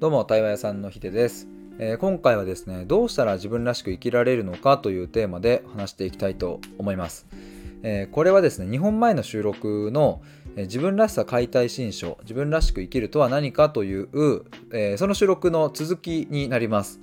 どうも対話屋さんのひでです、えー、今回はですねどうしたら自分らしく生きられるのかというテーマで話していきたいと思います、えー、これはですね2本前の収録の、えー、自分らしさ解体新書自分らしく生きるとは何かという、えその収録の続きになります。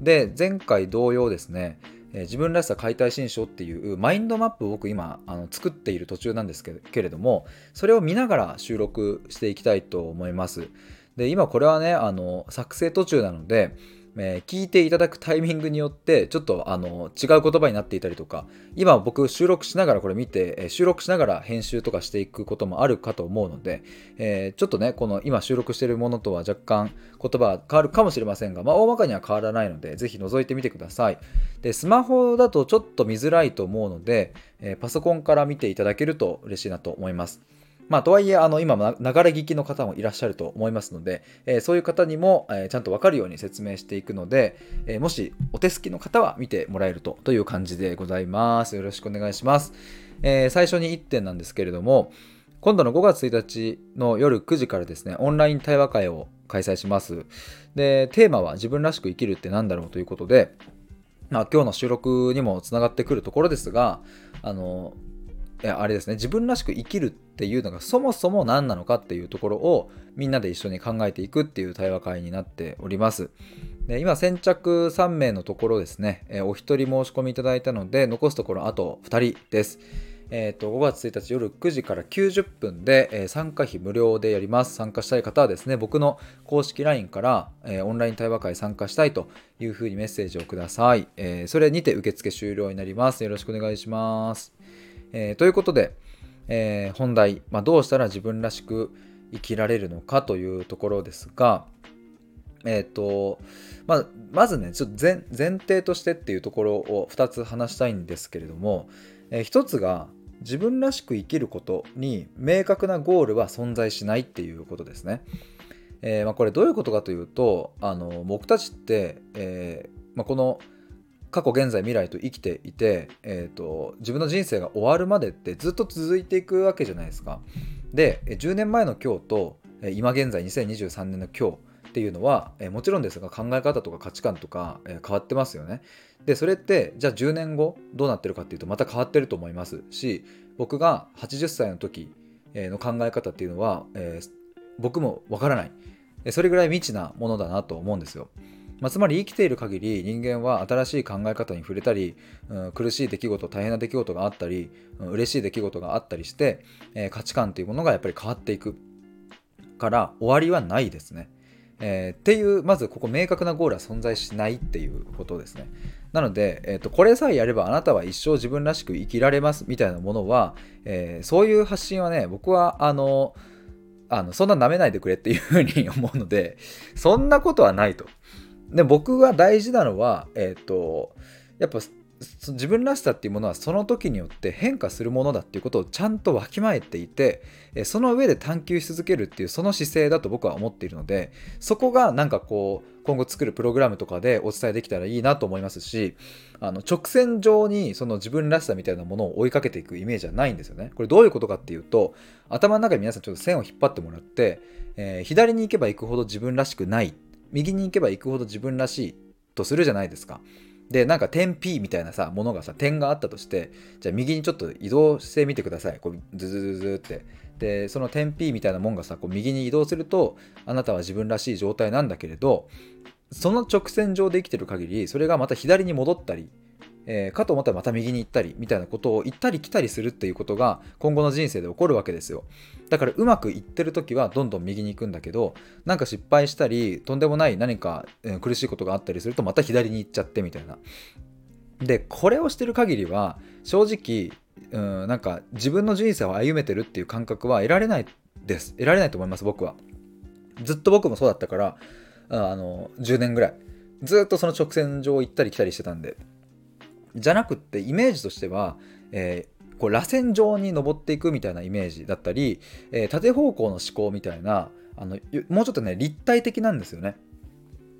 で前回同様ですねえ自分らしさ解体新書っていうマインドマップを僕今あの作っている途中なんですけれどもそれを見ながら収録していきたいと思います。で今これはねあの作成途中なので、えー、聞いていただくタイミングによってちょっとあの違う言葉になっていたりとか今僕収録しながらこれ見てえ収録しながら編集とかしていくこともあるかと思うので、えー、ちょっとねこの今収録しているものとは若干言葉変わるかもしれませんが、まあ、大まかには変わらないのでぜひ覗いてみてください。でスマホだとちょっと見づらいと思うので、え、パソコンから見ていただけると嬉しいなと思います。まあ、とはいえ、あの、今、流れ聞きの方もいらっしゃると思いますので、えー、そういう方にも、えー、ちゃんとわかるように説明していくので、えー、もしお手すきの方は見てもらえると、という感じでございます。よろしくお願いします。え最初に1点なんですけれども、今度の5月1日の夜9時からですね、オンライン対話会を開催します。で、テーマは自分らしく生きるって何だろうということで、まあ、今日の収録にもつながってくるところですが、あの、あれですね自分らしく生きるっていうのがそもそも何なのかっていうところをみんなで一緒に考えていくっていう対話会になっておりますで今先着3名のところですね、お一人申し込みいただいたので残すところあと2人ですえーと、5月1日夜9時から90分で、え、参加費無料でやります。参加したい方はですね、僕の公式 LINE から、え、オンライン対話会参加したいというふうにメッセージをください。え、それにて受付終了になります。よろしくお願いします。えー、ということで、えー、本題、まあ、どうしたら自分らしく生きられるのかというところですが、えーとまあ、まずねちょっと前前提としてっていうところを2つ話したいんですけれども、えー、1つが自分らしく生きることに明確なゴールは存在しないっていうことですね。えー、まあ、これどういうことかというとあの僕たちって、えーまあ、この過去現在未来と生きていて、えーと、自分の人生が終わるまでってずっと続いていくわけじゃないですか。で10年前の今日と今現在2023年の今日っていうのはもちろんですが考え方とか価値観とか変わってますよね。でそれってじゃあ10年後どうなってるかっていうとまた変わってると思いますし僕が80歳の時の考え方っていうのは、えー、僕もわからないそれぐらい未知なものだなと思うんですよ。まあ、つまり生きている限り人間は新しい考え方に触れたり、うん、苦しい出来事大変な出来事があったり、うん、嬉しい出来事があったりして、えー、価値観というものがやっぱり変わっていくから終わりはないですね。えー、っていうまずここ明確なゴールは存在しないっていうことですね。なので、えーと、これさえやればあなたは一生自分らしく生きられますみたいなものは、えー、そういう発信はね僕はあのあのそんな舐めないでくれっていうふうに思うのでそんなことはないと。で僕が大事なのは、えっ、ー、と、やっぱ自分らしさっていうものはその時によって変化するものだっていうことをちゃんとわきまえていてその上で探求し続けるっていうその姿勢だと僕は思っているのでそこがなんかこう今後作るプログラムとかでお伝えできたらいいなと思いますしあの直線上にその自分らしさみたいなものを追いかけていくイメージはないんですよね。これどういうことかっていうと頭の中に皆さんちょっと線を引っ張ってもらって、えー、左に行けば行くほど自分らしくない右に行けば行くほど自分らしいとするじゃないですか。で、なんか点 P みたいなさ、ものがさ、点があったとして、じゃあ右にちょっと移動してみてください。こうズズズズって。で、その点 P みたいなもんがさ、こう右に移動すると、あなたは自分らしい状態なんだけれど、その直線上で生きてる限り、それがまた左に戻ったり、えー、かと思ったらまた右に行ったりみたいなことを行ったり来たりするっていうことが今後の人生で起こるわけですよ。だからうまくいってる時はどんどん右に行くんだけどなんか失敗したりとんでもない何か、えー、苦しいことがあったりするとまた左に行っちゃってみたいな。でこれをしてる限りは正直うんなんか自分の人生を歩めてるっていう感覚は得られないです。得られないと思います僕は。ずっと僕もそうだったからあの10年ぐらい。ずっとその直線上行ったり来たりしてたんで。じゃなくってイメージとしては、えー、こう螺旋状に登っていくみたいなイメージだったり、えー、縦方向の思考みたいなあのもうちょっとね立体的なんですよね。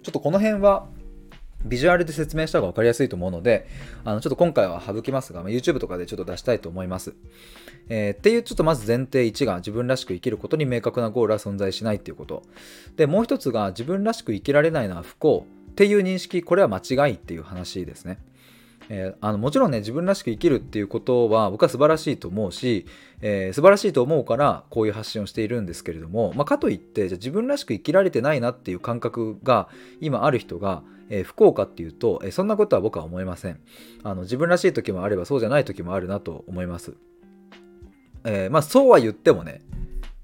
ちょっとこの辺はビジュアルで説明した方が分かりやすいと思うので、あのちょっと今回は省きますが、ま、YouTube とかでちょっと出したいと思います。えー、っていうちょっとまず前提1が自分らしく生きることに明確なゴールは存在しないっていうこと。で、もう一つが自分らしく生きられないのは不幸っていう認識、これは間違いっていう話ですね。えー、あのもちろんね自分らしく生きるっていうことは僕は素晴らしいと思うし、えー、素晴らしいと思うからこういう発信をしているんですけれども、まあ、かといってじゃ自分らしく生きられてないなっていう感覚が今ある人が、えー、不幸かっていうと、えそんなことは僕は思いません。あの自分らしい時もあればそうじゃない時もあるなと思います、えまあそうは言ってもね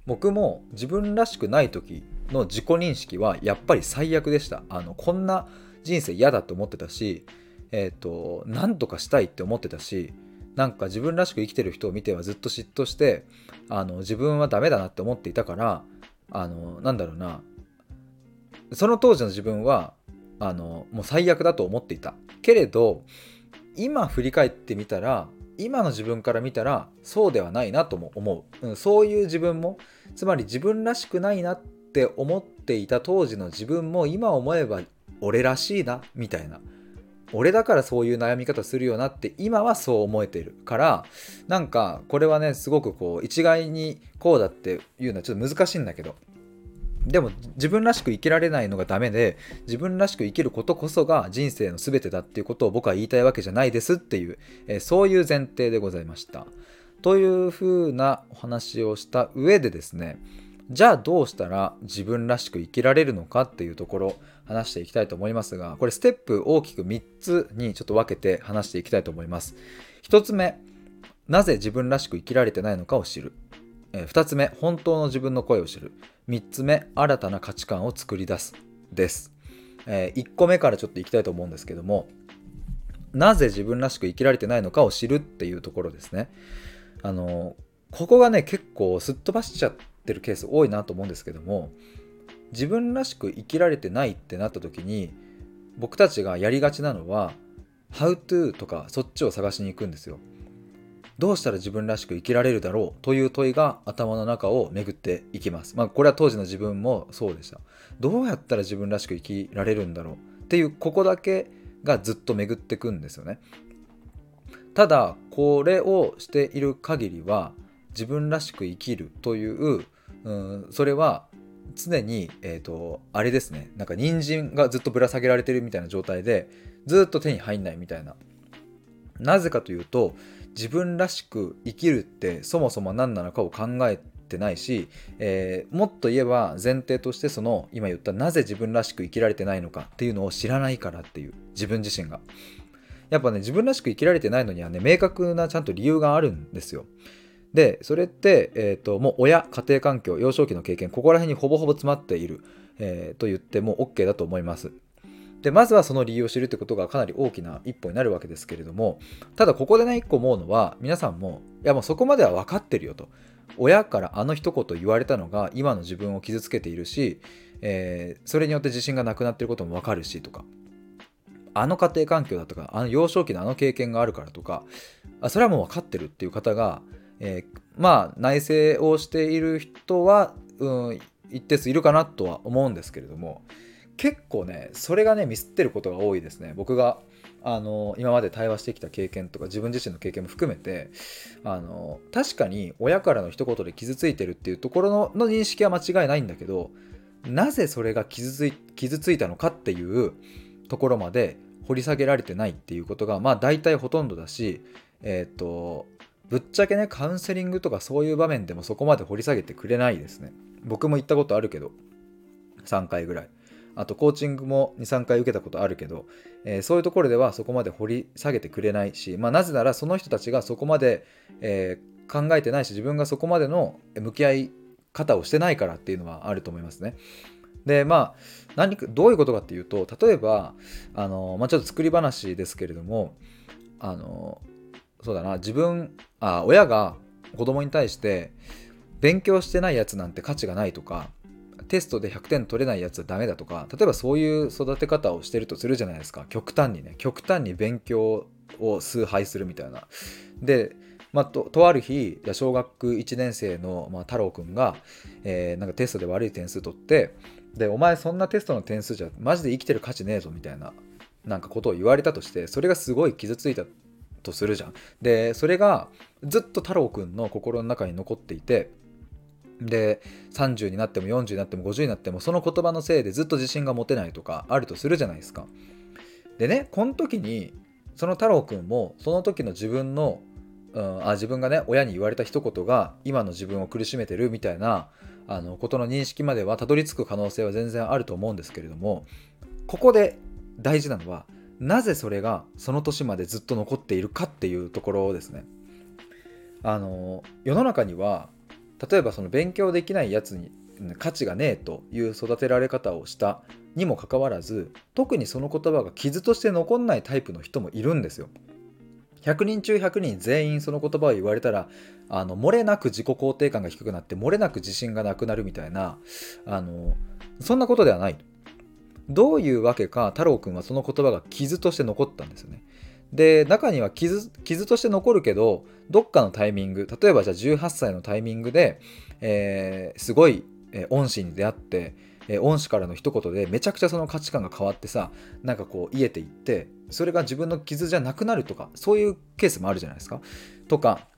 僕も自分らしくない時の自己認識はやっぱり最悪でした。あのこんな人生嫌だと思ってたしえっ、ー、と、何とかしたいって思ってたし、なんか自分らしく生きてる人を見てはずっと嫉妬して、あの、自分はダメだなって思っていたから、あの、なんだろうな、その当時の自分は、あの、もう最悪だと思っていた。けれど、今振り返ってみたら、今の自分から見たらそうではないなとも思う、うん、そういう自分もつまり自分らしくないなって思っていた当時の自分も今思えば俺らしいなみたいな俺だからそういう悩み方するよなって今はそう思えてるからなんかこれはねすごくこう一概にこうだっていうのはちょっと難しいんだけどでも自分らしく生きられないのがダメで自分らしく生きることこそが人生の全てだっていうことを僕は言いたいわけじゃないですっていう、えそういう前提でございました。というふうなお話をした上でですねじゃあどうしたら自分らしく生きられるのかっていうところ話していきたいと思いますがこれステップ大きく3つにちょっと分けて話していきたいと思います。1つ目なぜ自分らしく生きられてないのかを知る。2つ目本当の自分の声を知る。3つ目新たな価値観を作り出す。です。1個目からちょっといきたいと思うんですけどもなぜ自分らしく生きられてないのかを知るっていうところですね。あのここがね結構すっ飛ばしちゃってるケース多いなと思うんですけども自分らしく生きられてないってなった時に僕たちがやりがちなのは How to とかそっちを探しに行くんですよ。どうしたら自分らしく生きられるだろうという問いが頭の中を巡っていきます。まあこれは当時の自分もそうでした。どうやったら自分らしく生きられるんだろう？っていうここだけがずっと巡ってくんですよね。ただこれをしている限りは自分らしく生きるといううんそれは常に、えーと、あれですね。なんか人参がずっとぶら下げられてるみたいな状態でずっと手に入んないみたいな。なぜかというと自分らしく生きるってそもそも何なのかを考えてないし、えー、もっと言えば前提としてその今言ったなぜ自分らしく生きられてないのかっていうのを知らないからっていう自分自身が。やっぱね自分らしく生きられてないのにはね明確なちゃんと理由があるんですよ。でそれって、えーと、もう親家庭環境幼少期の経験ここら辺にほぼほぼ詰まっている、えー、と言っても OK だと思います。でまずはその理由を知るってことがかなり大きな一歩になるわけですけれどもただここでね一個思うのは皆さんもいやもうそこまでは分かってるよと。親からあの一言言われたのが今の自分を傷つけているし、えー、それによって自信がなくなってることも分かるしとかあの家庭環境だとかあの幼少期のあの経験があるからとかあそれはもう分かってるっていう方がえー、まあ内政をしている人は、うん、一定数いるかなとは思うんですけれども結構ねそれがねミスってることが多いですね。僕があの今まで対話してきた経験とか自分自身の経験も含めてあの確かに親からの一言で傷ついてるっていうところのの認識は間違いないんだけどなぜそれが傷つい傷ついたのかっていうところまで掘り下げられてないっていうことがまあ大体ほとんどだしえっ、ー、とぶっちゃけねカウンセリングとかそういう場面でもそこまで掘り下げてくれないですね僕も行ったことあるけど3回ぐらいあとコーチングも23回受けたことあるけど、えー、そういうところではそこまで掘り下げてくれないし、まあ、なぜならその人たちがそこまで、えー、考えてないし自分がそこまでの向き合い方をしてないからっていうのはあると思いますね。でまあ何かどういうことかっていうと例えばあの、まあ、ちょっと作り話ですけれどもあのそうだな。自分あ親が子供に対して勉強してないやつなんて価値がないとかテストで100点取れないやつはダメだとか例えばそういう育て方をしてるとするじゃないですか。極端にね。極端に勉強を崇拝するみたいな。でまあ、ととある日小学1年生の、まあ、太郎くんが、えー、なんかテストで悪い点数取ってでお前そんなテストの点数じゃマジで生きてる価値ねえぞみたいななんかことを言われたとしてそれがすごい傷ついたとするじゃん。でそれがずっと太郎くんの心の中に残っていてで30になっても40になっても50になってもその言葉のせいでずっと自信が持てないとかあるとするじゃないですか。でねこの時にその太郎くんもその時の自分の、うん、あ自分がね親に言われた一言が今の自分を苦しめてるみたいなあのことの認識まではたどり着く可能性は全然あると思うんですけれどもここで大事なのはなぜそれがその年までずっと残っているかっていうところですね。あの世の中には例えばその勉強できないやつに価値がねえという育てられ方をしたにもかかわらず特にその言葉が傷として残んないタイプの人もいるんですよ。100人中100人全員その言葉を言われたらあの漏れなく自己肯定感が低くなって漏れなく自信がなくなるみたいなあのそんなことではないどういうわけか太郎くんはその言葉が傷として残ったんですよねで中には傷傷として残るけどどっかのタイミング例えばじゃあ18歳のタイミングで、えー、すごい恩師に出会って恩師からの一言でめちゃくちゃその価値観が変わってさなんかこう癒えていってそれが自分の傷じゃなくなるとかそういうケースもあるじゃないですか。とか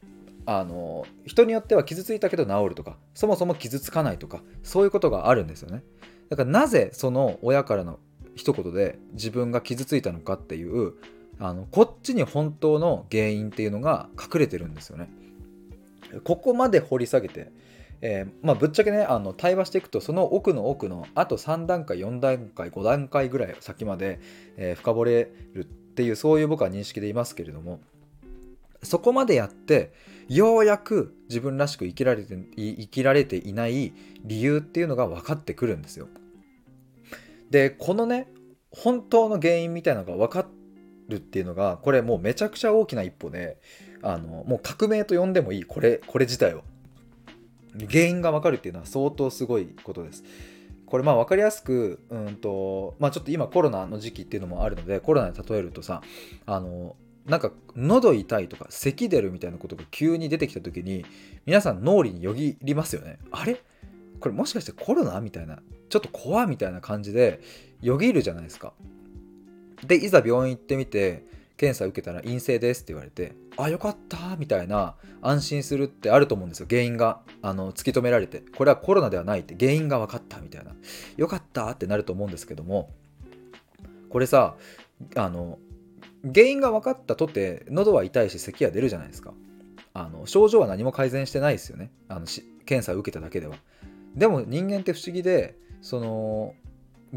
あの人によっては傷ついたけど治るとかそもそも傷つかないとかそういうことがあるんですよね。だからなぜその親からの一言で自分が傷ついたのかっていうあのこっちに本当の原因っていうのが隠れてるんですよね。ここまで掘り下げてえー、まあ、ぶっちゃけねあの対話していくとその奥の奥のあと3段階4段階5段階ぐらい先まで、えー、深掘れるっていうそういう僕は認識でいますけれどもそこまでやってようやく自分らしく生きられて生きられていない理由っていうのが分かってくるんですよ。でこのね本当の原因みたいなのが分かるっていうのがこれもうめちゃくちゃ大きな一歩であのもう革命と呼んでもいいこれこれ自体を。原因が分かるっていうのは相当すごいことです。これまあ分かりやすく、うんとまあ、ちょっと今コロナの時期っていうのもあるのでコロナに例えるとさあのなんか喉痛いとか咳出るみたいなことが急に出てきた時に皆さん脳裏によぎりますよね。あれ？これもしかしてコロナ？みたいな。ちょっと怖みたいな感じでよぎるじゃないですか。でいざ病院行ってみて検査受けたら陰性ですって言われてあよかったみたいな安心するってあると思うんですよ。原因が。あの突き止められて。これはコロナではないって。原因が分かったみたいな。よかったってなると思うんですけども。これさあの原因が分かったとて喉は痛いし咳は出るじゃないですか。あの症状は何も改善してないですよね。あの検査を受けただけでは。でも人間って不思議でその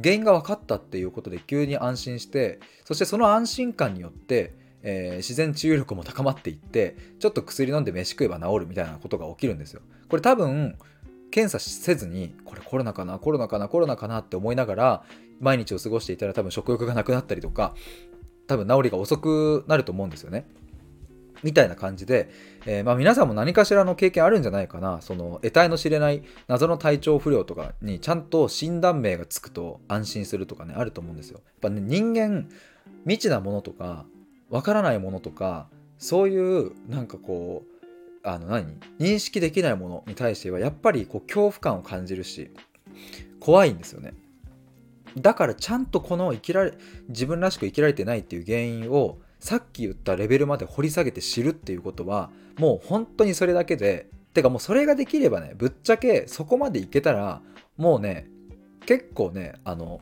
原因が分かったっていうことで急に安心してそしてその安心感によって、えー、自然治癒力も高まっていってちょっと薬飲んで飯食えば治るみたいなことが起きるんですよ。これ多分検査せずにこれコロナかなコロナかなコロナかなって思いながら毎日を過ごしていたら多分食欲がなくなったりとか多分治りが遅くなると思うんですよね。みたいな感じで、えー、まあ、皆さんも何かしらの経験あるんじゃないかなその得体の知れない謎の体調不良とかにちゃんと診断名がつくと安心するとかねあると思うんですよ。やっぱね人間未知なものとかわからないものとかそういうなんかこうあの何？認識できないものに対してはやっぱりこう恐怖感を感じるし怖いんですよね。だからちゃんとこの生きられ自分らしく生きられてないっていう原因をさっき言ったレベルまで掘り下げて知るっていうことはもう本当にそれだけでてかもうそれができればねぶっちゃけそこまでいけたらもうね結構ねあの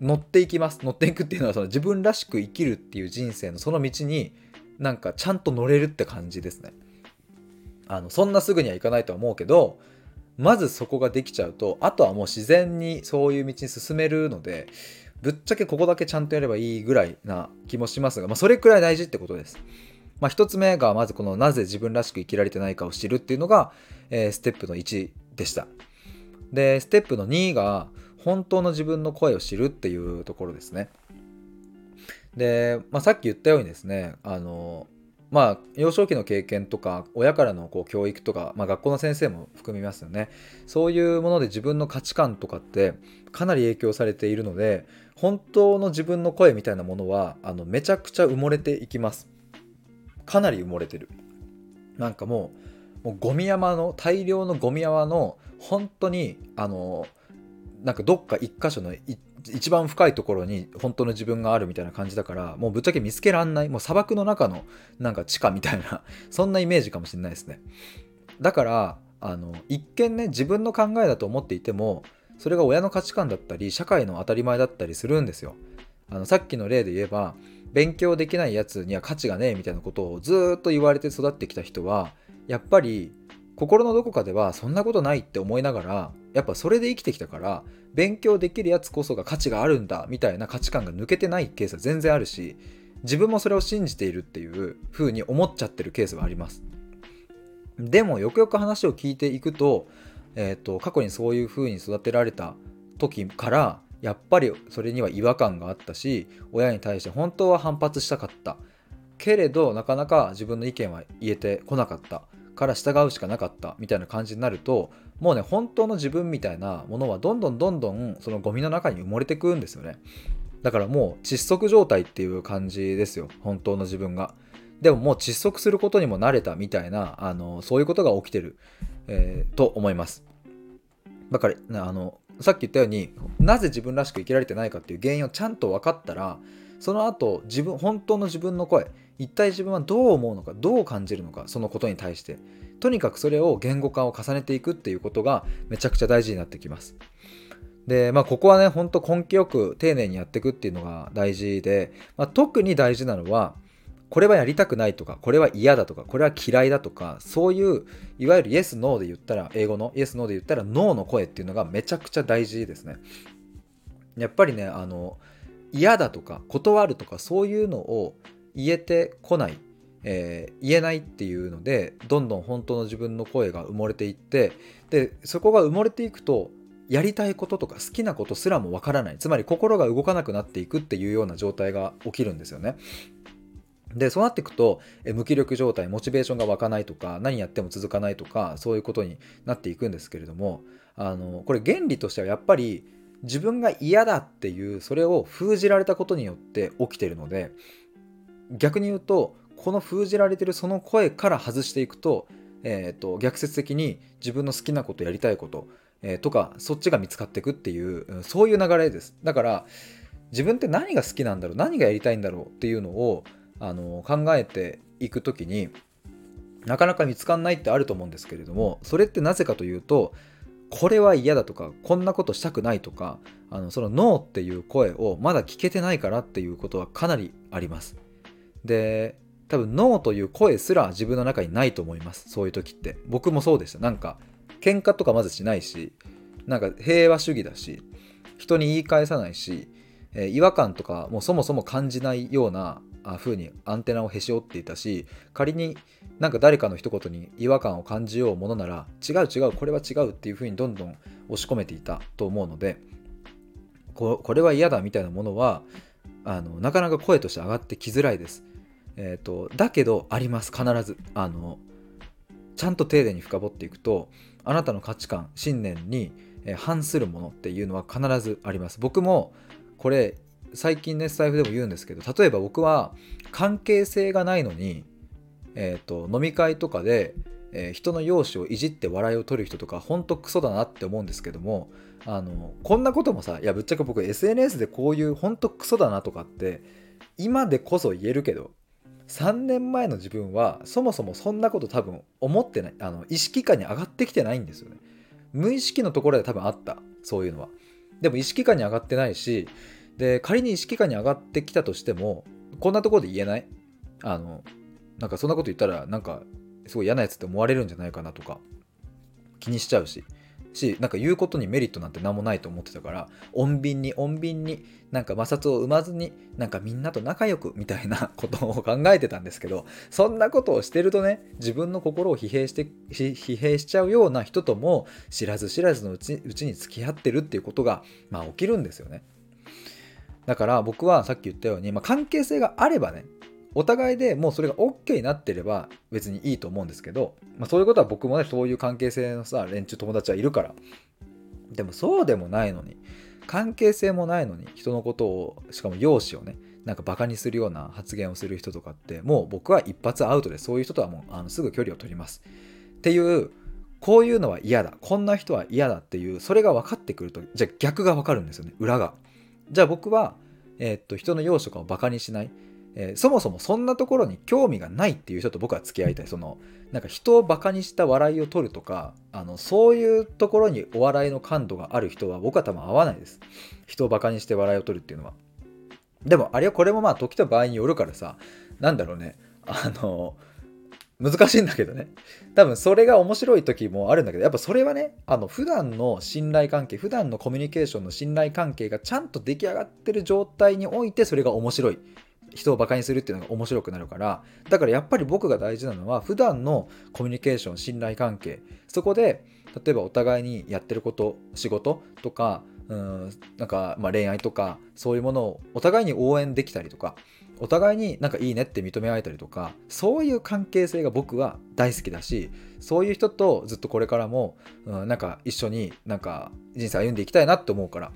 乗っていきます。乗っていくっていうのはその自分らしく生きるっていう人生のその道になんかちゃんと乗れるって感じですね。あのそんなすぐにはいかないとは思うけどまずそこができちゃうとあとはもう自然にそういう道に進めるのでぶっちゃけここだけちゃんとやればいいぐらいな気もしますが、まあ、それくらい大事ってことです。まあ、一つ目がまずこのなぜ自分らしく生きられてないかを知るっていうのが、えー、ステップの1でした。で、ステップの2が本当の自分の声を知るっていうところですね。で、まあ、さっき言ったようにですね、あの、まあ、幼少期の経験とか親からのこう教育とか、まあ、学校の先生も含みますよね。そういうもので自分の価値観とかってかなり影響されているので本当の自分の声みたいなものはあのめちゃくちゃ埋もれていきます。かなり埋もれてる。なんかもうもうゴミ山の大量のゴミ山の本当にあのなんかどっか一箇所の一番深いところに本当の自分があるみたいな感じだからもうぶっちゃけ見つけらんないもう砂漠の中のなんか地下みたいなそんなイメージかもしれないですね。だからあの一見ね自分の考えだと思っていてもそれが親の価値観だったり社会の当たり前だったりするんですよ。あのさっきの例で言えば勉強できないやつには価値がねえみたいなことをずっと言われて育ってきた人はやっぱり心のどこかではそんなことないって思いながらやっぱそれで生きてきたから勉強できるやつこそが価値があるんだみたいな価値観が抜けてないケースは全然あるし自分もそれを信じているっていう風に思っちゃってるケースはあります。でもよくよく話を聞いていくと,、えーと、過去にそういう風に育てられた時からやっぱりそれには違和感があったし親に対して本当は反発したかった。けれどなかなか自分の意見は言えてこなかった。から従うしかなかったみたいな感じになるともうね本当の自分みたいなものはどんどんどんどんそのゴミの中に埋もれてくんですよね。だからもう窒息状態っていう感じですよ。本当の自分が。でももう窒息することにも慣れたみたいなあのそういうことが起きてる、えー、と思います。だからあのさっき言ったようになぜ自分らしく生きられてないかっていう原因をちゃんと分かったらその後自分本当の自分の声一体自分はどう思うのかどう感じるのかそのことに対してとにかくそれを言語化を重ねていくっていうことがめちゃくちゃ大事になってきます。でまあここはねほんと根気よく丁寧にやっていくっていうのが大事で、まあ、特に大事なのはこれはやりたくないとかこれは嫌だとかこれは嫌いだとかそういういわゆるイエス・ノーで言ったら英語のイエス・ノーで言ったらノーの声っていうのがめちゃくちゃ大事ですね。やっぱりねあの嫌だとか断るとかそういうのを言えてこない、えー、言えないっていうのでどんどん本当の自分の声が埋もれていってでそこが埋もれていくとやりたいこととか好きなことすらもわからないつまり心が動かなくなっていくっていうような状態が起きるんですよね。でそうなっていくと無気力状態モチベーションが湧かないとか何やっても続かないとかそういうことになっていくんですけれどもあのこれ原理としてはやっぱり自分が嫌だっていうそれを封じられたことによって起きてるので逆に言うとこの封じられてるその声から外していくと,、えーと、逆説的に自分の好きなことやりたいこと、えー、とかそっちが見つかっていくっていうそういう流れですだから自分って何が好きなんだろう何がやりたいんだろうっていうのをあの考えていく時になかなか見つかんないってあると思うんですけれどもそれってなぜかというとこれは嫌だとかこんなことしたくないとかあのそのノーっていう声をまだ聞けてないからっていうことはかなりあります。で多分ノーという声すら自分の中にないと思います。そういう時って。僕もそうでした。なんか喧嘩とかまずしないしなんか平和主義だし人に言い返さないし、えー、違和感とかもうそもそも感じないような風にアンテナをへし折っていたし仮になんか誰かの一言に違和感を感じようものなら違う違うこれは違うっていう風にどんどん押し込めていたと思うのでこれは嫌だみたいなものはあのなかなか声として上がってきづらいです。えーと、だけどあります。必ず。あのちゃんと丁寧に深掘っていくとあなたの価値観信念に反するものっていうのは必ずあります。僕もこれ最近ねスタイフでも言うんですけど例えば僕は関係性がないのに、えーと、飲み会とかで、えー、人の容姿をいじって笑いを取る人とかほんとクソだなって思うんですけどもあのこんなこともさいやぶっちゃけ僕 SNS でこういうほんとクソだなとかって今でこそ言えるけど3年前の自分はそもそもそんなこと多分思ってないあの意識下に上がってきてないんですよね。無意識のところで多分あったそういうのは。でも意識下に上がってないしで仮に意識下に上がってきたとしてもこんなところで言えない？あのなんかそんなこと言ったらなんかすごい嫌なやつって思われるんじゃないかなとか気にしちゃうし。しなんか言うことにメリットなんて何もないと思ってたから穏便に穏便になんか摩擦を生まずになんかみんなと仲良くみたいなこと を考えてたんですけどそんなことをしてるとね自分の心を疲弊して疲弊しちゃうような人とも知らず知らずのうちうちに付き合ってるっていうことがまあ起きるんですよね。だから僕はさっき言ったように、まあ、関係性があればねお互いでもうそれが OK になってれば別にいいと思うんですけど、まあ、そういうことは僕もねそういう関係性のさ連中友達はいるから。でもそうでもないのに関係性もないのに人のことをしかも容姿をねなんかバカにするような発言をする人とかってもう僕は一発アウトでそういう人とはもうあのすぐ距離を取ります。っていうこういうのは嫌だ。こんな人は嫌だっていうそれが分かってくるとじゃあ逆が分かるんですよね。裏が。じゃあ僕は、えー、っと人の容姿とかをバカにしない、えー、そもそもそんなところに興味がないっていう人と僕は付き合いたい。そのなんか人をバカにした笑いを取るとかあのそういうところにお笑いの感度がある人は僕は多分合わないです。人をバカにして笑いを取るっていうのは。でもあれはこれもまあ時と場合によるからさなんだろうね。あの難しいんだけどね。多分それが面白い時もあるんだけどやっぱそれはねあの普段の信頼関係普段のコミュニケーションの信頼関係がちゃんと出来上がってる状態においてそれが面白い。人をバカにするっていうのが面白くなるからだからやっぱり僕が大事なのは普段のコミュニケーション信頼関係そこで例えばお互いにやってること仕事とかうんなんかまあ恋愛とかそういうものをお互いに応援できたりとかお互いになんかいいねって認め合えたりとかそういう関係性が僕は大好きだしそういう人とずっとこれからも、うん、なんか一緒になんか人生歩んでいきたいなって思うから。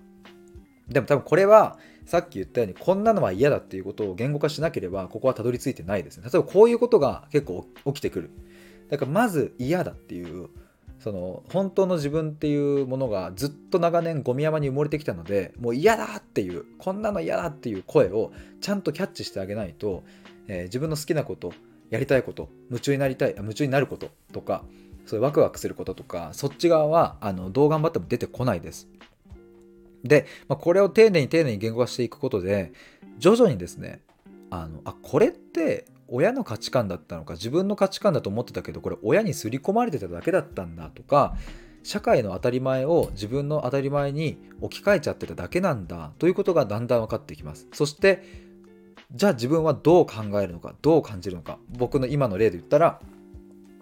でも多分これはさっき言ったようにこんなのは嫌だっていうことを言語化しなければここはたどり着いてないですね例えばこういうことが結構起きてくるだからまず嫌だっていうその本当の自分っていうものがずっと長年ゴミ山に埋もれてきたのでもう嫌だっていうこんなの嫌だっていう声をちゃんとキャッチしてあげないと、えー、自分の好きなことやりたいこと夢中になりたい夢中になることとかそういうワクワクすることとかそっち側はあのどう頑張っても出てこないです。で、まあ、これを丁寧に丁寧に言語化していくことで徐々にですねあのあこれって親の価値観だったのか自分の価値観だと思ってたけどこれ親に刷り込まれてただけだったんだとか社会の当たり前を自分の当たり前に置き換えちゃってただけなんだということがだんだん分かってきます。そしてじゃあ自分はどう考えるのかどう感じるのか僕の今の例で言ったら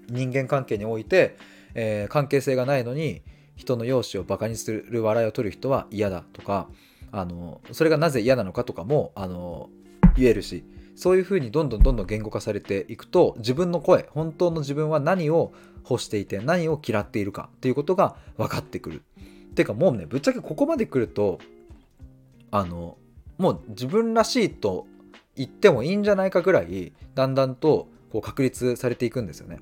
人間関係において、えー、関係性がないのに人の容姿をバカにする笑いを取る人は嫌だとかあのそれがなぜ嫌なのかとかもあの言えるしそういうふうにどんどんどんどん言語化されていくと自分の声本当の自分は何を欲していて何を嫌っているかっていうことが分かってくる。っていうかもうねぶっちゃけここまで来るとあのもう自分らしいと言ってもいいんじゃないかぐらいだんだんとこう確立されていくんですよね。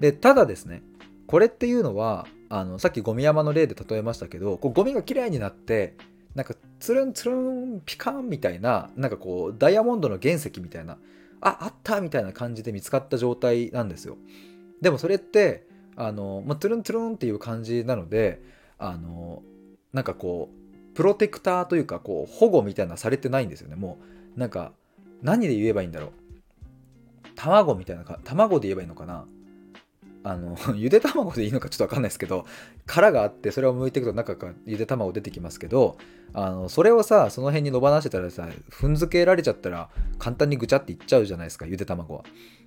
でただですねこれっていうのはあのさっきゴミ山の例で例えましたけどこうゴミがきれいになってなんかつるんつるんピカンみたいななんかこうダイヤモンドの原石みたいなああったみたいな感じで見つかった状態なんですよ。でもそれってあの、まあ、トゥルントゥルンっていう感じなのであのなんかこうプロテクターというかこう保護みたいなされてないんですよね。もうなんか何で言えばいいんだろう。卵みたいなか卵で言えばいいのかな。あの ゆで卵でいいのかちょっと分かんないですけど殻があってそれを剥いていくと中からゆで卵出てきますけどあのそれをさその辺に野放してたらさ踏んづけられちゃったら簡単にぐちゃっていっちゃうじゃないですかゆで卵は。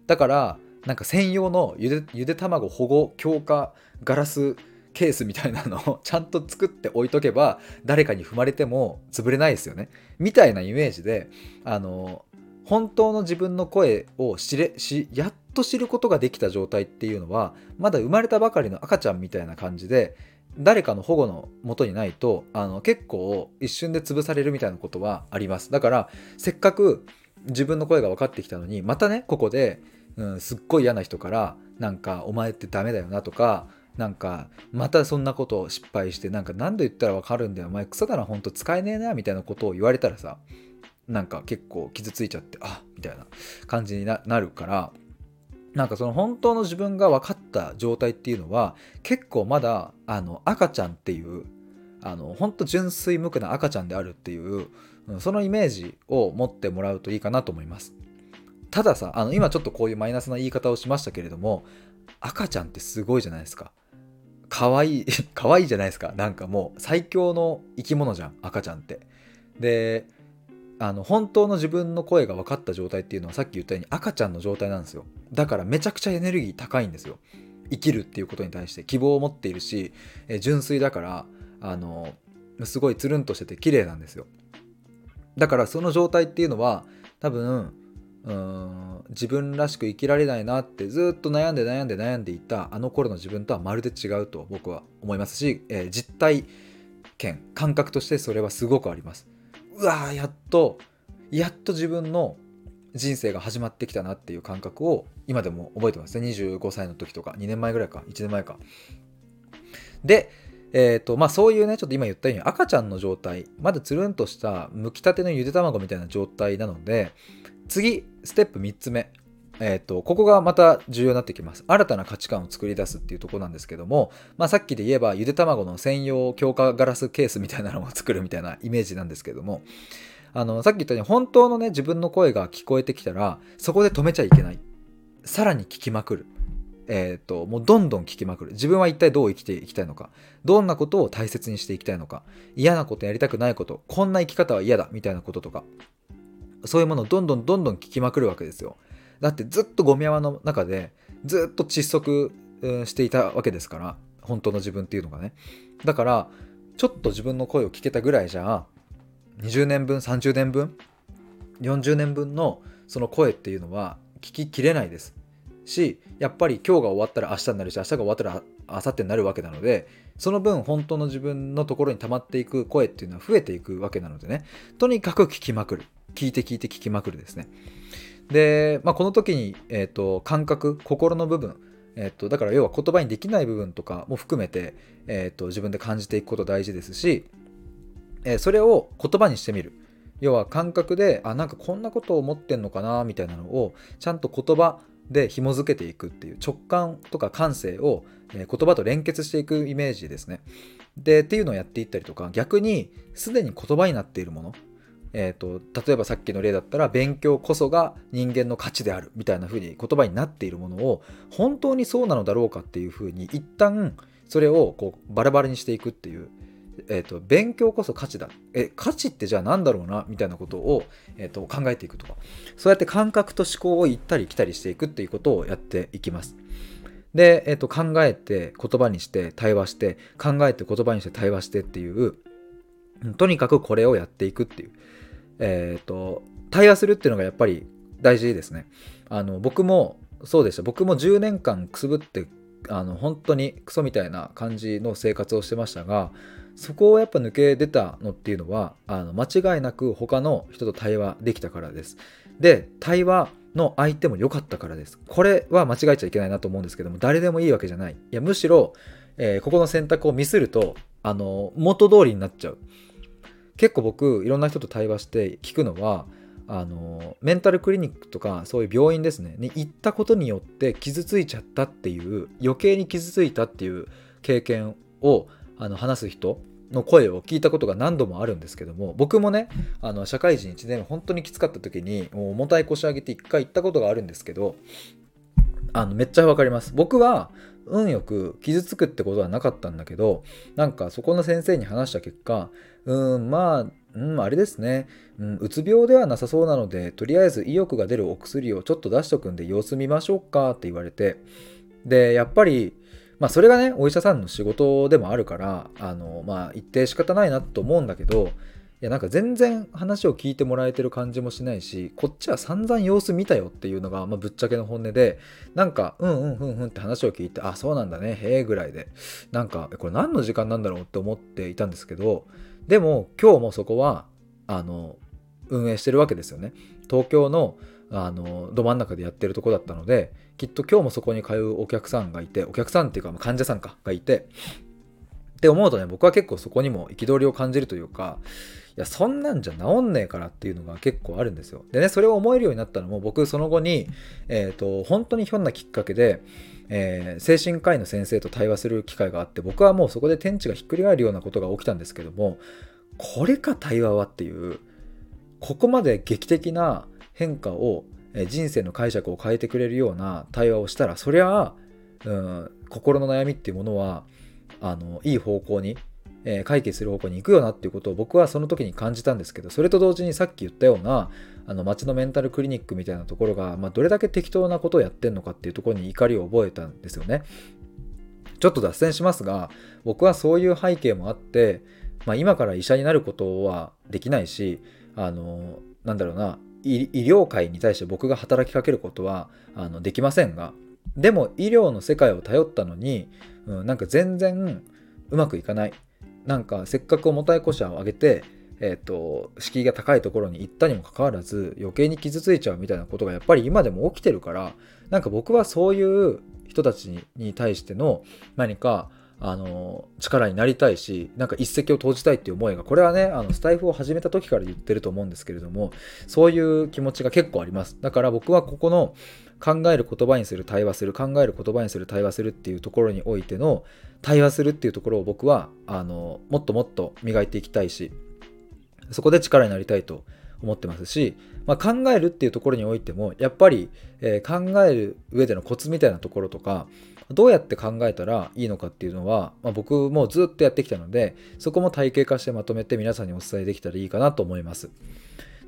だからなんか専用のゆでゆで卵保護強化ガラスケースみたいなのを ちゃんと作って置いとけば誰かに踏まれても潰れないですよね。みたいなイメージであの本当の自分の声を知れしやっと知ることができた状態っていうのはまだ生まれたばかりの赤ちゃんみたいな感じで誰かの保護のもとにないとあの結構一瞬で潰されるみたいなことはあります。だからせっかく自分の声が分かってきたのにまたねここで、うん、すっごい嫌な人からなんか「お前ってダメだよな」とかなんかまたそんなことを失敗してなんか何度言ったら分かるんだよお前クソだなほんと使えねえなみたいなことを言われたらさなんか結構傷ついちゃってあみたいな感じになるからなんかその本当の自分が分かった状態っていうのは結構まだあの赤ちゃんっていうあの本当純粋無垢な赤ちゃんであるっていうそのイメージを持ってもらうといいかなと思います。たださあの今ちょっとこういうマイナスな言い方をしましたけれども赤ちゃんってすごいじゃないですか。可愛い 可愛いじゃないですか。なんかもう最強の生き物じゃん赤ちゃんって。であの本当の自分の声が分かった状態っていうのはさっき言ったように赤ちゃんの状態なんですよ。だからめちゃくちゃエネルギー高いんですよ。生きるっていうことに対して希望を持っているし、え純粋だからあのすごいつるんとしてて綺麗なんですよ。だからその状態っていうのは多分うん自分らしく生きられないなってずっと悩んで悩んで悩んでいたあの頃の自分とはまるで違うと僕は思いますし、えー、実体験感覚としてそれはすごくあります。うわやっとやっと自分の人生が始まってきたなっていう感覚を今でも覚えてますね。25歳の時とか2年前ぐらいか1年前か。で、えーとまあ、そういうねちょっと今言ったように赤ちゃんの状態まだつるんとしたむきたてのゆで卵みたいな状態なので次ステップ3つ目。えーと、ここがまた重要になってきます。新たな価値観を作り出すっていうとこなんですけども、まあ、さっきで言えばゆで卵の専用強化ガラスケースみたいなのを作るみたいなイメージなんですけどもあのさっき言ったように本当のね自分の声が聞こえてきたらそこで止めちゃいけない。さらに聞きまくる。えーと、もうどんどん聞きまくる。自分は一体どう生きていきたいのか。どんなことを大切にしていきたいのか。嫌なことやりたくないこと。こんな生き方は嫌だ。みたいなこととか。そういうものをどんどんどんどん聞きまくるわけですよ。だってずっとゴミ山の中でずっと窒息していたわけですから本当の自分っていうのがね。だからちょっと自分の声を聞けたぐらいじゃ20年分30年分40年分のその声っていうのは聞ききれないです。しやっぱり今日が終わったら明日になるし明日が終わったら明後日になるわけなのでその分本当の自分のところに溜まっていく声っていうのは増えていくわけなのでね。とにかく聞きまくる。聞いて聞いて聞きまくるですね。で、まあ、この時に、えーと、感覚心の部分えっと、だから要は言葉にできない部分とかも含めて、えっと、自分で感じていくこと大事ですし、えー、それを言葉にしてみる要は感覚であなんかこんなことを思ってんのかなみたいなのをちゃんと言葉で紐づけていくっていう直感とか感性を、言葉と連結していくイメージですね。でっていうのをやっていったりとか逆にすでに言葉になっているもの、えーと、例えばさっきの例だったら勉強こそが人間の価値であるみたいな風に言葉になっているものを本当にそうなのだろうかっていう風に一旦それをこうバラバラにしていくっていうえーと、勉強こそ価値だ。え価値ってじゃあ何だろうなみたいなことを、えーと、考えていくとか。そうやって感覚と思考を行ったり来たりしていくっていうことをやっていきます。で、えーと、考えて言葉にして対話して考えて言葉にして対話してっていうとにかくこれをやっていくっていう。えっ、ー、と対話するっていうのがやっぱり大事ですねあの僕もそうでした僕も10年間くすぶってあの本当にクソみたいな感じの生活をしてましたがそこをやっぱ抜け出たのっていうのはあの間違いなく他の人と対話できたからです。で対話の相手も良かったからです。これは間違えちゃいけないなと思うんですけども誰でもいいわけじゃない。いやむしろ、えー、ここの選択をミスるとあの元通りになっちゃう。結構僕いろんな人と対話して聞くのはあのメンタルクリニックとかそういう病院ですね。に行ったことによって傷ついちゃったっていう余計に傷ついたっていう経験をあの話す人の声を聞いたことが何度もあるんですけども僕もねあの社会人1年本当にきつかった時にもう重たい腰上げて1回行ったことがあるんですけどあのめっちゃわかります。僕は運よく傷つくってことはなかったんだけどなんかそこの先生に話した結果うんまあうんあれですね、うん、うつ病ではなさそうなのでとりあえず意欲が出るお薬をちょっと出しとくんで様子見ましょうかって言われて。でやっぱりまあそれがねお医者さんの仕事でもあるからあのまあ一定仕方ないなと思うんだけどいやなんか全然話を聞いてもらえてる感じもしないしこっちは散々様子見たよっていうのが、まあ、ぶっちゃけの本音でなんかうんうんうんうんって話を聞いてあそうなんだねへえぐらいで。なんかこれ何の時間なんだろうって思っていたんですけどでも今日もそこはあの運営してるわけですよね。東京のあのど真ん中でやってるとこだったのできっと今日もそこに通うお客さんがいてお客さんっていうか患者さんかがいてって思うとね僕は結構そこにも憤りを感じるというかやそんなんじゃ治んねえからっていうのが結構あるんですよ。でねそれを思えるようになったのも僕その後にえっ、ー、と本当にひょんなきっかけでえー、精神科医の先生と対話する機会があって僕はもうそこで天地がひっくり返るようなことが起きたんですけどもこれか対話はっていうここまで劇的な変化を人生の解釈を変えてくれるような対話をしたらそりゃあ、うん、心の悩みっていうものはあのいい方向に、え、解決する方向に行くよなっていうことを僕はその時に感じたんですけどそれと同時にさっき言ったようなあの街のメンタルクリニックみたいなところが、まあ、どれだけ適当なことをやってんのかっていうところに怒りを覚えたんですよね。ちょっと脱線しますが僕はそういう背景もあって、まあ、今から医者になることはできないしあのなんだろうな医療界に対して僕が働きかけることはあのできませんがでも医療の世界を頼ったのに、うん、なんか全然うまくいかないなんかせっかく重たい腰を上げて、えーと、敷居が高いところに行ったにもかかわらず余計に傷ついちゃうみたいなことがやっぱり今でも起きてるからなんか僕はそういう人たちに対しての何かあの力になりたいしなんか一石を投じたいっていう思いがこれはねあのスタイフを始めた時から言ってると思うんですけれどもそういう気持ちが結構あります。だから僕はここの考える言葉にする対話する考える言葉にする対話するっていうところにおいての対話するっていうところを僕はあのもっともっと磨いていきたいしそこで力になりたいと思ってますし、まあ、考えるっていうところにおいてもやっぱり、えー、考える上でのコツみたいなところとかどうやって考えたらいいのかっていうのは、まあ、僕もずっとやってきたのでそこも体系化してまとめて皆さんにお伝えできたらいいかなと思います。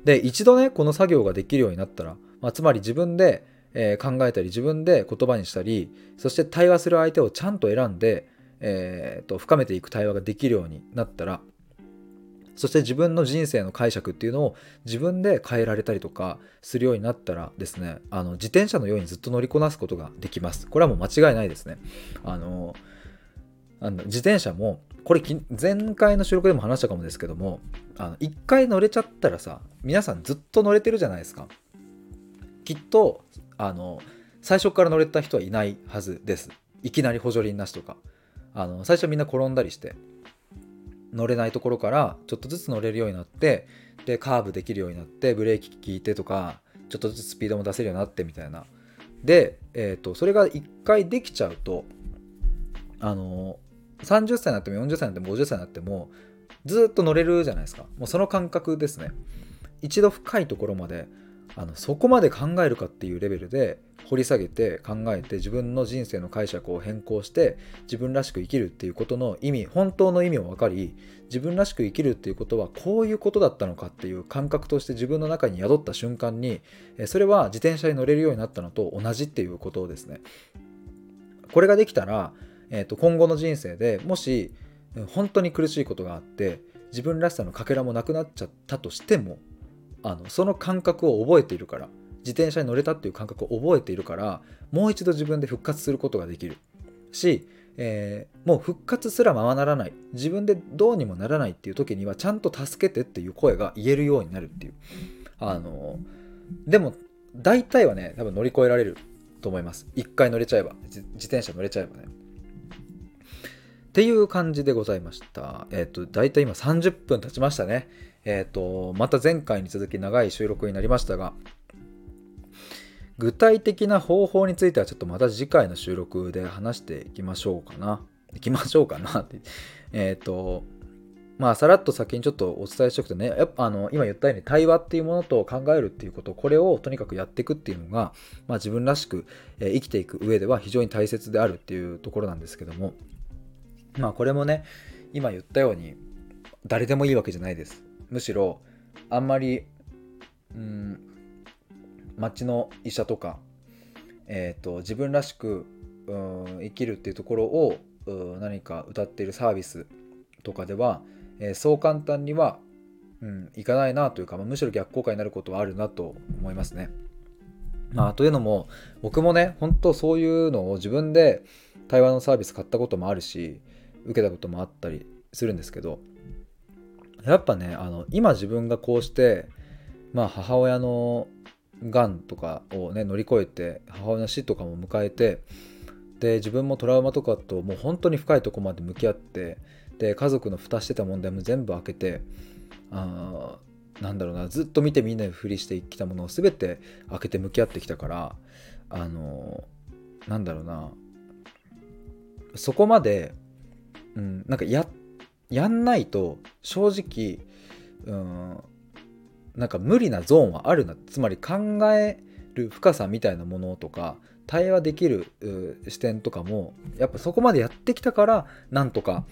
で一度ねこの作業ができるようになったら、まあ、つまり自分で、えー、考えたり自分で言葉にしたりそして対話する相手をちゃんと選んで、えー、と深めていく対話ができるようになったらそして自分の人生の解釈っていうのを自分で変えられたりとかするようになったらですねあの自転車のようにずっと乗りこなすことができます。これはもう間違いないですね。あのあの自転車もこれ前回の収録でも話したかもですけどもあの1回乗れちゃったらさ皆さんずっと乗れてるじゃないですか。きっとあの最初から乗れた人はいないはずです。いきなり補助輪なしとか。あの最初みんな転んだりして乗れないところからちょっとずつ乗れるようになってでカーブできるようになってブレーキ効いてとかちょっとずつスピードも出せるようになってみたいな。で、えーと、それが1回できちゃうとあの30歳になっても40歳になっても50歳になってもずっと乗れるじゃないですか。もうその感覚ですね。一度深いところまであのそこまで考えるかっていうレベルで掘り下げて考えて自分の人生の解釈を変更して自分らしく生きるっていうことの意味本当の意味を分かり自分らしく生きるっていうことはこういうことだったのかっていう感覚として自分の中に宿った瞬間にそれは自転車に乗れるようになったのと同じっていうことですね。これができたら、えー、と今後の人生でもし本当に苦しいことがあって自分らしさのかけらもなくなっちゃったとしてもあのその感覚を覚えているから自転車に乗れたっていう感覚を覚えているからもう一度自分で復活することができるし、えー、もう復活すらままならない自分でどうにもならないっていう時にはちゃんと助けてっていう声が言えるようになるっていう。あのでも大体はね多分乗り越えられると思います。一回乗れちゃえば自転車乗れちゃえばね。っていう感じでございました。えっ、ー、と、大体今30分経ちましたね。えっ、ー、と、また前回に続き長い収録になりましたが、具体的な方法についてはちょっとまた次回の収録で話していきましょうかな。いきましょうかなって。えっ、と、まあ、さらっと先にちょっとお伝えしておくとね、やっぱあの、今言ったように対話っていうものと考えるっていうこと、これをとにかくやっていくっていうのが、まあ自分らしく生きていく上では非常に大切であるっていうところなんですけども、まあこれもね、今言ったように、誰でもいいわけじゃないです。むしろ、あんまり、うん、町の医者とか、えーと、自分らしくうん生きるっていうところを何か歌っているサービスとかでは、えー、そう簡単には、うん、いかないなというか、まあ、むしろ逆効果になることはあるなと思いますね。まあ、というのも僕もね本当そういうのを自分で対話のサービス買ったこともあるし受けたこともあったりするんですけどやっぱねあの今自分がこうしてまあ母親のがんとかをね乗り越えて母親の死とかも迎えてで自分もトラウマとかともう本当に深いとこまで向き合ってで家族の蓋してた問題も全部開けてあなんだろうなずっと見て見ないふりしてきたものを全て開けて向き合ってきたからあのなんだろうなそこまで、うん、なんかややんないと正直、うん、なんか無理なゾーンはあるな。つまり考える深さみたいなものとか対話できる視点とかもやっぱそこまでやってきたからなんとか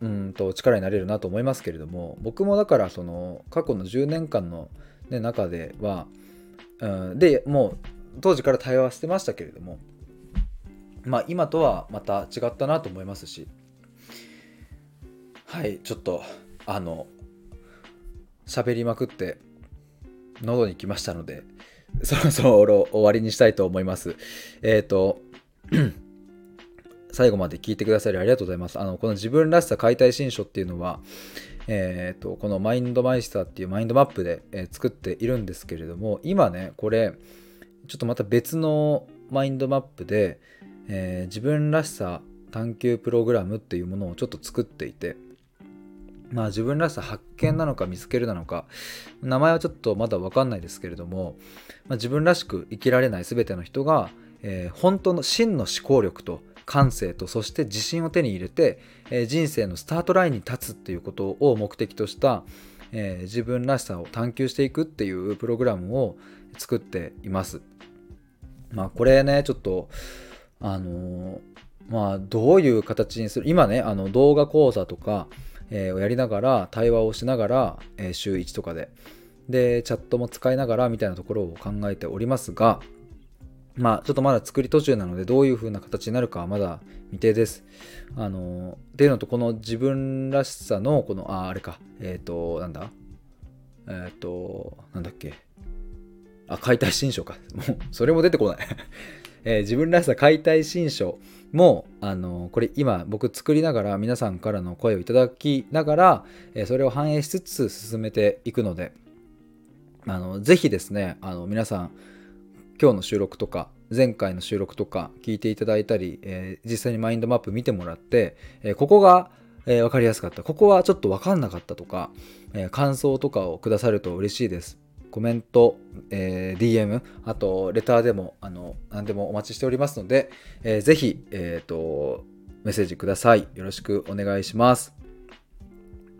うんと力になれるなと思いますけれども僕もだからその過去の10年間の、ね、中では、うん、でもう当時から対話してましたけれどもまあ今とはまた違ったなと思いますしはいちょっとあの喋りまくって喉に来ましたので、そろそろ終わりにしたいと思います。えっ、ー、と、最後まで聞いてくださりありがとうございます。あの、この自分らしさ解体新書っていうのは、えっ、ー、と、このマインドマイスターっていうマインドマップで、えー、作っているんですけれども、今ね、これ、ちょっとまた別のマインドマップで、えー、自分らしさ探究プログラムっていうものをちょっと作っていてまあ自分らしさ発見なのか見つけるなのか名前はちょっとまだ分かんないですけれども、まあ、自分らしく生きられない全ての人が、えー、本当の真の思考力と感性とそして自信を手に入れて、えー、人生のスタートラインに立つっていうことを目的とした、えー、自分らしさを探求していくっていうプログラムを作っています。まあこれねちょっとあのまあどういう形にする今ねあの動画講座とかえー、をやりながら対話をしながら、えー、週1とかで。でチャットも使いながらみたいなところを考えておりますがまあちょっとまだ作り途中なのでどういう風な形になるかはまだ未定です。あのっていうのとこの自分らしさのこのああれか。えっ、ー、となんだ？えっ、ー、となんだっけ？あ解体新書か。もうそれも出てこない。えー、自分らしさ解体新書もあのこれ今僕作りながら皆さんからの声をいただきながら、えー、それを反映しつつ進めていくのであのぜひですねあの皆さん今日の収録とか前回の収録とか聞いていただいたり、えー、実際にマインドマップ見てもらって、えー、ここが、えー、分かりやすかった。ここはちょっと分かんなかったとか、え感想とかをくださると嬉しいです。コメント、えー、DM、あと、レターでも、あの、何でもお待ちしておりますので、えー、ぜひ、えっ、ー、と、メッセージください。よろしくお願いします。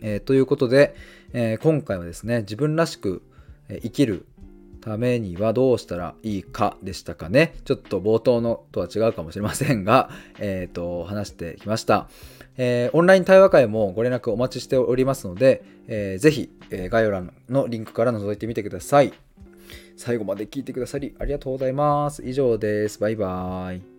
えー、ということで、えー、今回はですね、自分らしく生きるためにはどうしたらいいかでしたかね。ちょっと冒頭のとは違うかもしれませんが、えっ、と、話してきました。えー、オンライン対話会もご連絡お待ちしておりますので、えー、ぜひ、えー、概要欄のリンクから覗いてみてください。最後まで聞いてくださりありがとうございます。以上です。バイバイ。